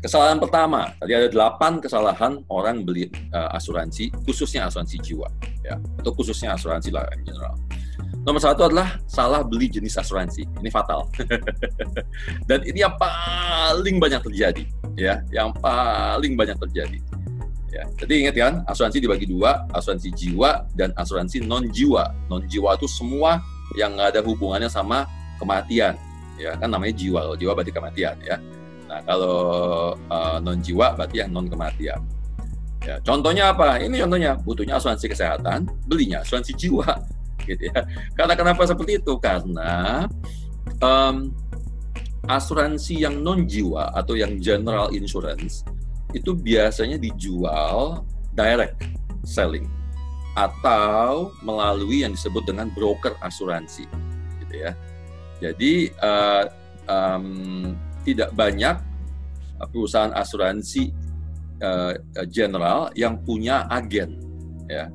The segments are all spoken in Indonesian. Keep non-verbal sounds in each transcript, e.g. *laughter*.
Kesalahan pertama, tadi ada delapan kesalahan orang beli uh, asuransi, khususnya asuransi jiwa, ya, atau khususnya asuransi lah in general. Nomor satu adalah salah beli jenis asuransi. Ini fatal. *laughs* Dan ini yang paling banyak terjadi, ya, yang paling banyak terjadi. Ya, jadi ingat kan, asuransi dibagi dua, asuransi jiwa dan asuransi non jiwa. Non jiwa itu semua yang nggak ada hubungannya sama kematian, ya kan namanya jiwa. Kalau jiwa berarti kematian, ya Nah, kalau uh, non jiwa berarti yang non kematian. Ya, contohnya apa? Ini contohnya butuhnya asuransi kesehatan, belinya asuransi jiwa, *laughs* gitu ya. Karena kenapa seperti itu? Karena um, asuransi yang non jiwa atau yang general insurance itu biasanya dijual direct selling atau melalui yang disebut dengan broker asuransi, gitu ya. Jadi uh, um, tidak banyak perusahaan asuransi uh, uh, general yang punya agen ya.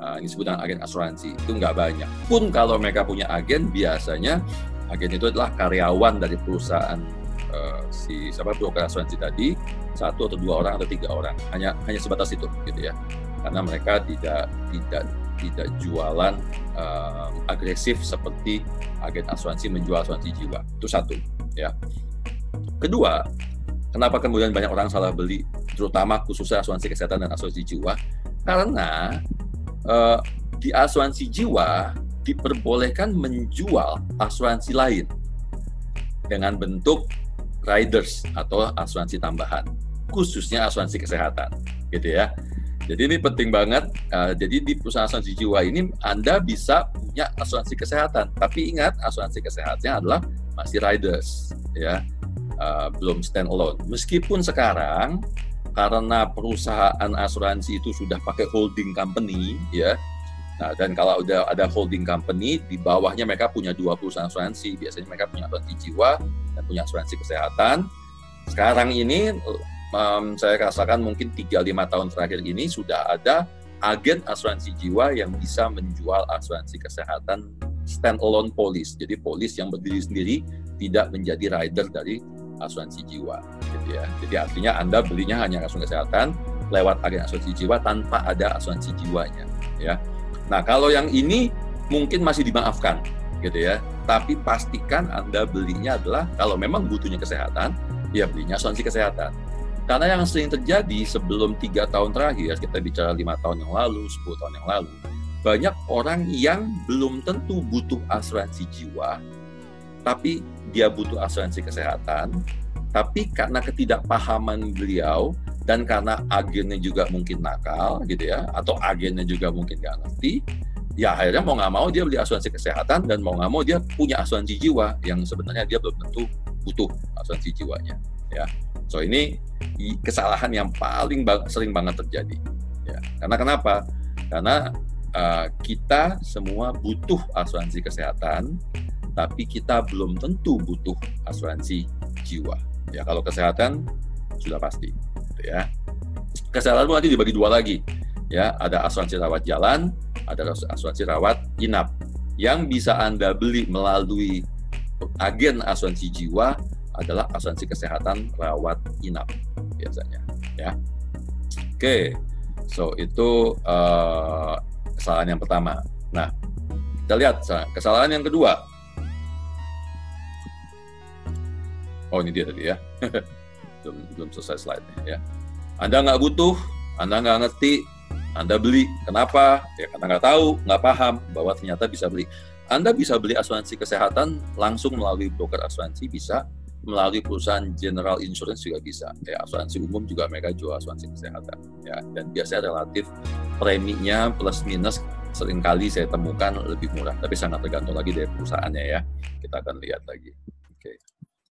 Uh, ini disebut dengan agen asuransi itu nggak banyak. Pun kalau mereka punya agen biasanya agen itu adalah karyawan dari perusahaan uh, si siapa broker asuransi tadi satu atau dua orang atau tiga orang. Hanya hanya sebatas itu gitu ya. Karena mereka tidak tidak tidak jualan uh, agresif seperti agen asuransi menjual asuransi jiwa. Itu satu ya. Kedua, kenapa kemudian banyak orang salah beli, terutama khususnya asuransi kesehatan dan asuransi jiwa? Karena uh, di asuransi jiwa diperbolehkan menjual asuransi lain dengan bentuk riders atau asuransi tambahan, khususnya asuransi kesehatan, gitu ya. Jadi ini penting banget. Uh, jadi di perusahaan asuransi jiwa ini Anda bisa punya asuransi kesehatan, tapi ingat asuransi kesehatannya adalah masih riders, ya uh, belum stand alone. Meskipun sekarang karena perusahaan asuransi itu sudah pakai holding company, ya. Nah, dan kalau udah ada holding company, di bawahnya mereka punya dua perusahaan asuransi. Biasanya mereka punya asuransi jiwa dan punya asuransi kesehatan. Sekarang ini, um, saya rasakan mungkin 3-5 tahun terakhir ini sudah ada agen asuransi jiwa yang bisa menjual asuransi kesehatan stand alone polis. Jadi polis yang berdiri sendiri tidak menjadi rider dari asuransi jiwa gitu ya. Jadi artinya Anda belinya hanya asuransi kesehatan lewat agen asuransi jiwa tanpa ada asuransi jiwanya ya. Nah, kalau yang ini mungkin masih dimaafkan gitu ya. Tapi pastikan Anda belinya adalah kalau memang butuhnya kesehatan, ya belinya asuransi kesehatan. Karena yang sering terjadi sebelum tiga tahun terakhir, kita bicara lima tahun yang lalu, 10 tahun yang lalu, banyak orang yang belum tentu butuh asuransi jiwa, tapi dia butuh asuransi kesehatan, tapi karena ketidakpahaman beliau dan karena agennya juga mungkin nakal gitu ya, atau agennya juga mungkin nggak ngerti, ya akhirnya mau nggak mau dia beli asuransi kesehatan dan mau nggak mau dia punya asuransi jiwa yang sebenarnya dia belum tentu butuh asuransi jiwanya ya. So ini kesalahan yang paling sering banget terjadi ya. Karena kenapa? Karena uh, kita semua butuh asuransi kesehatan tapi kita belum tentu butuh asuransi jiwa. Ya kalau kesehatan sudah pasti, gitu ya. Kesehatan nanti dibagi dua lagi, ya ada asuransi rawat jalan, ada asuransi rawat inap. Yang bisa anda beli melalui agen asuransi jiwa adalah asuransi kesehatan rawat inap biasanya, ya. Oke, so itu uh, kesalahan yang pertama. Nah, kita lihat kesalahan yang kedua Oh ini dia tadi ya. *laughs* belum, belum selesai slide-nya ya. Anda nggak butuh, Anda nggak ngerti, Anda beli. Kenapa? Ya karena nggak tahu, nggak paham bahwa ternyata bisa beli. Anda bisa beli asuransi kesehatan langsung melalui broker asuransi bisa, melalui perusahaan general insurance juga bisa. Ya, asuransi umum juga mereka jual asuransi kesehatan. Ya, dan biasanya relatif preminya plus minus sering kali saya temukan lebih murah, tapi sangat tergantung lagi dari perusahaannya ya. Kita akan lihat lagi. Oke. Okay.